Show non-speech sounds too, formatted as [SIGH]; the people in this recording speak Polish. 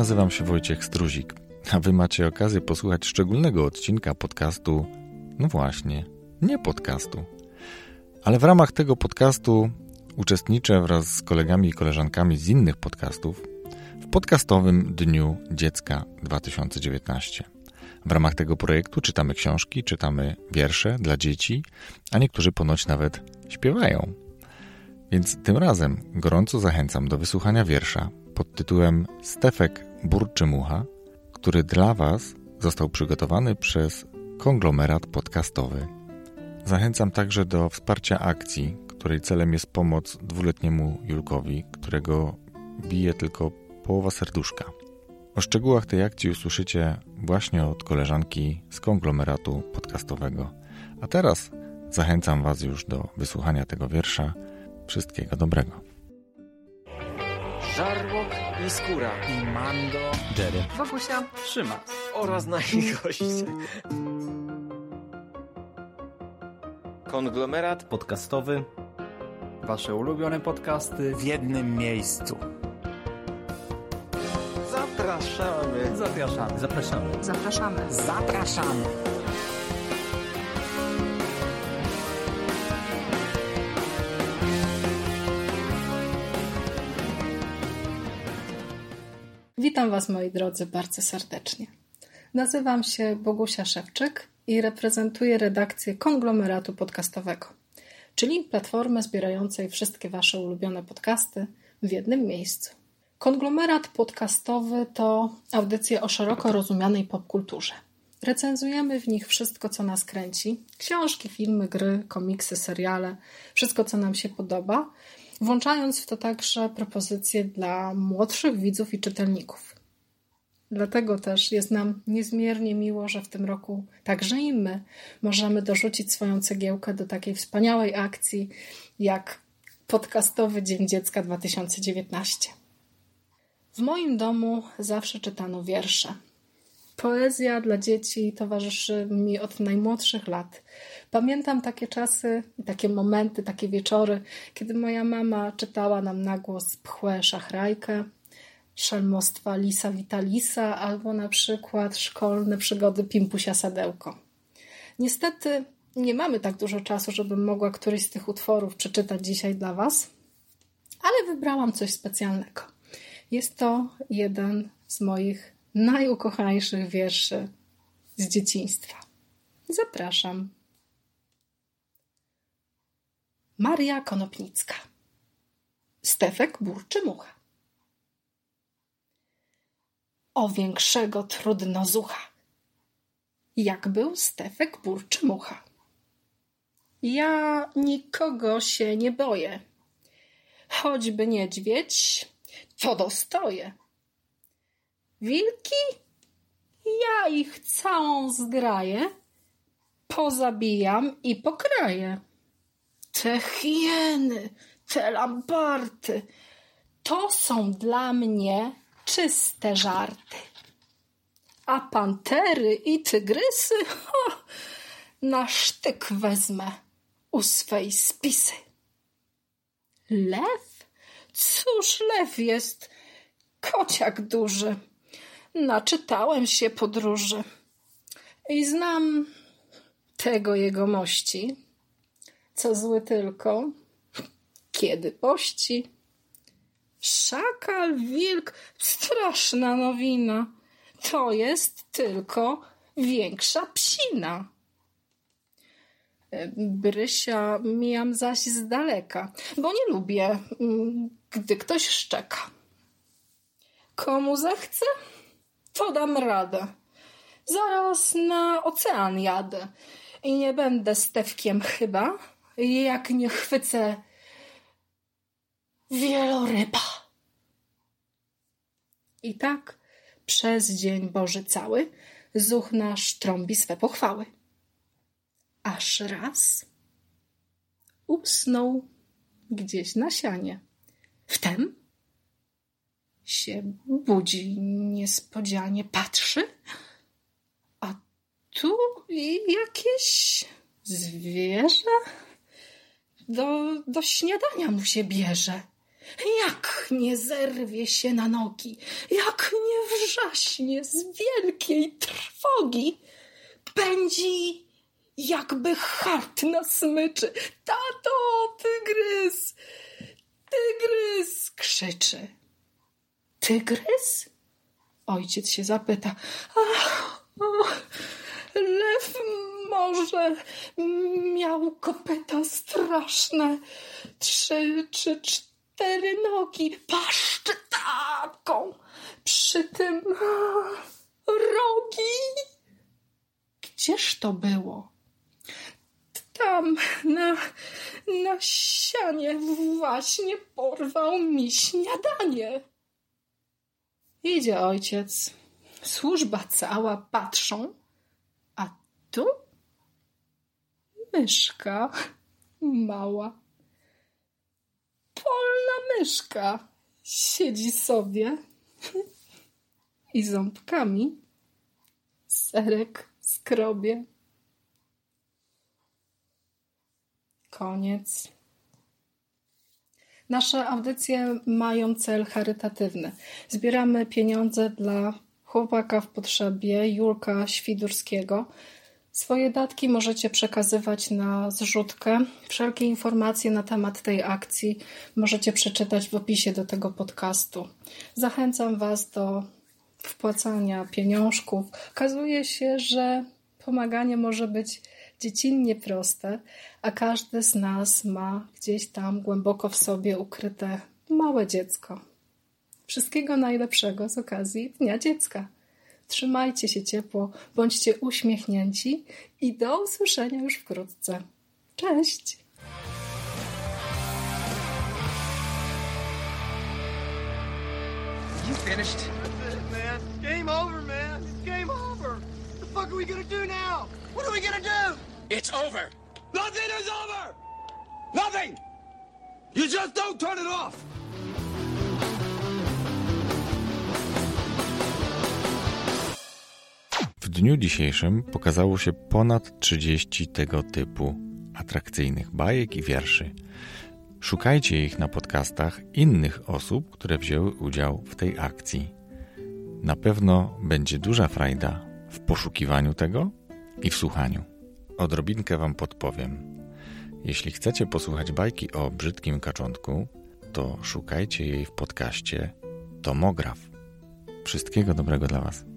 nazywam się Wojciech Struzik, a wy macie okazję posłuchać szczególnego odcinka podcastu, no właśnie, nie podcastu. Ale w ramach tego podcastu uczestniczę wraz z kolegami i koleżankami z innych podcastów w podcastowym Dniu Dziecka 2019. W ramach tego projektu czytamy książki, czytamy wiersze dla dzieci, a niektórzy ponoć nawet śpiewają. Więc tym razem gorąco zachęcam do wysłuchania wiersza pod tytułem Stefek Burczy Mucha, który dla Was został przygotowany przez konglomerat podcastowy. Zachęcam także do wsparcia akcji, której celem jest pomoc dwuletniemu Julkowi, którego bije tylko połowa serduszka. O szczegółach tej akcji usłyszycie właśnie od koleżanki z konglomeratu podcastowego. A teraz zachęcam Was już do wysłuchania tego wiersza. Wszystkiego dobrego. Żarłok i Skóra i Mando, Jerry, Wokusia, Trzyma oraz nasi [LAUGHS] goście. Konglomerat podcastowy. Wasze ulubione podcasty w jednym miejscu. Zapraszamy. Zapraszamy. Zapraszamy. Zapraszamy. Zapraszamy. Witam Was, moi drodzy, bardzo serdecznie. Nazywam się Bogusia Szewczyk i reprezentuję redakcję konglomeratu podcastowego, czyli platformę zbierającej wszystkie Wasze ulubione podcasty w jednym miejscu. Konglomerat podcastowy to audycje o szeroko rozumianej popkulturze. Recenzujemy w nich wszystko, co nas kręci: książki, filmy, gry, komiksy, seriale, wszystko, co nam się podoba, włączając w to także propozycje dla młodszych widzów i czytelników. Dlatego też jest nam niezmiernie miło, że w tym roku także i my możemy dorzucić swoją cegiełkę do takiej wspaniałej akcji jak podcastowy Dzień Dziecka 2019. W moim domu zawsze czytano wiersze. Poezja dla dzieci towarzyszy mi od najmłodszych lat. Pamiętam takie czasy, takie momenty, takie wieczory, kiedy moja mama czytała nam na głos Pchłę Szachrajkę, Szelmostwa Lisa Witalisa albo na przykład szkolne przygody Pimpusia Sadełko. Niestety nie mamy tak dużo czasu, żebym mogła któryś z tych utworów przeczytać dzisiaj dla Was, ale wybrałam coś specjalnego. Jest to jeden z moich najukochańszych wierszy z dzieciństwa. Zapraszam. Maria Konopnicka. Stefek burczy mucha. O większego trudno zucha. Jak był Stefek burczy mucha. Ja nikogo się nie boję. Choćby niedźwiedź, to dostoję. Wilki? Ja ich całą zgraję, pozabijam i pokraję. Te hieny, te lamparty, to są dla mnie czyste żarty. A pantery i tygrysy, ho, na sztyk wezmę u swej spisy. Lew? Cóż lew jest? Kociak duży. Naczytałem się podróży i znam tego jegomości, co zły tylko, kiedy pości. Szakal, wilk, straszna nowina. To jest tylko większa psina. Brysia mijam zaś z daleka, bo nie lubię, gdy ktoś szczeka. Komu zechce, to dam radę. Zaraz na ocean jadę i nie będę stewkiem chyba, jak nie chwycę wieloryba. I tak przez dzień Boży cały zuch trąbi swe pochwały. Aż raz usnął gdzieś na sianie. Wtem się budzi niespodzianie, patrzy, a tu jakieś zwierzę do, do śniadania mu się bierze. jak nie zerwie się na nogi, jak nie wrzaśnie z wielkiej trwogi, pędzi jakby hart na smyczy. Tato, tygrys, tygrys, krzyczy. Tygrys? Ojciec się zapyta. Ach, lew może miał kopyta straszne, trzy czy cztery nogi, paszczę taką, przy tym rogi. Gdzież to było? Tam, na, na sianie właśnie porwał mi śniadanie. Idzie ojciec. Służba cała patrzą, a tu myszka mała. Polna myszka siedzi sobie i ząbkami serek skrobie. Koniec. Nasze audycje mają cel charytatywny. Zbieramy pieniądze dla chłopaka w potrzebie, Julka Świdurskiego. Swoje datki możecie przekazywać na zrzutkę. Wszelkie informacje na temat tej akcji możecie przeczytać w opisie do tego podcastu. Zachęcam Was do wpłacania pieniążków. Okazuje się, że pomaganie może być dziecinnie proste, a każdy z nas ma gdzieś tam głęboko w sobie ukryte małe dziecko. Wszystkiego najlepszego z okazji Dnia Dziecka. Trzymajcie się ciepło, bądźcie uśmiechnięci i do usłyszenia już wkrótce. Cześć! You finished? That's it, man. Game over, man. It's game over. What the fuck are we gonna do now? What are we gonna do? It's over. Nothing is over. Nothing. You just don't turn it off. W dniu dzisiejszym pokazało się ponad 30 tego typu atrakcyjnych bajek i wierszy. Szukajcie ich na podcastach innych osób, które wzięły udział w tej akcji. Na pewno będzie duża frajda w poszukiwaniu tego i w słuchaniu. Odrobinkę Wam podpowiem. Jeśli chcecie posłuchać bajki o brzydkim kaczątku, to szukajcie jej w podcaście Tomograf. Wszystkiego dobrego dla Was.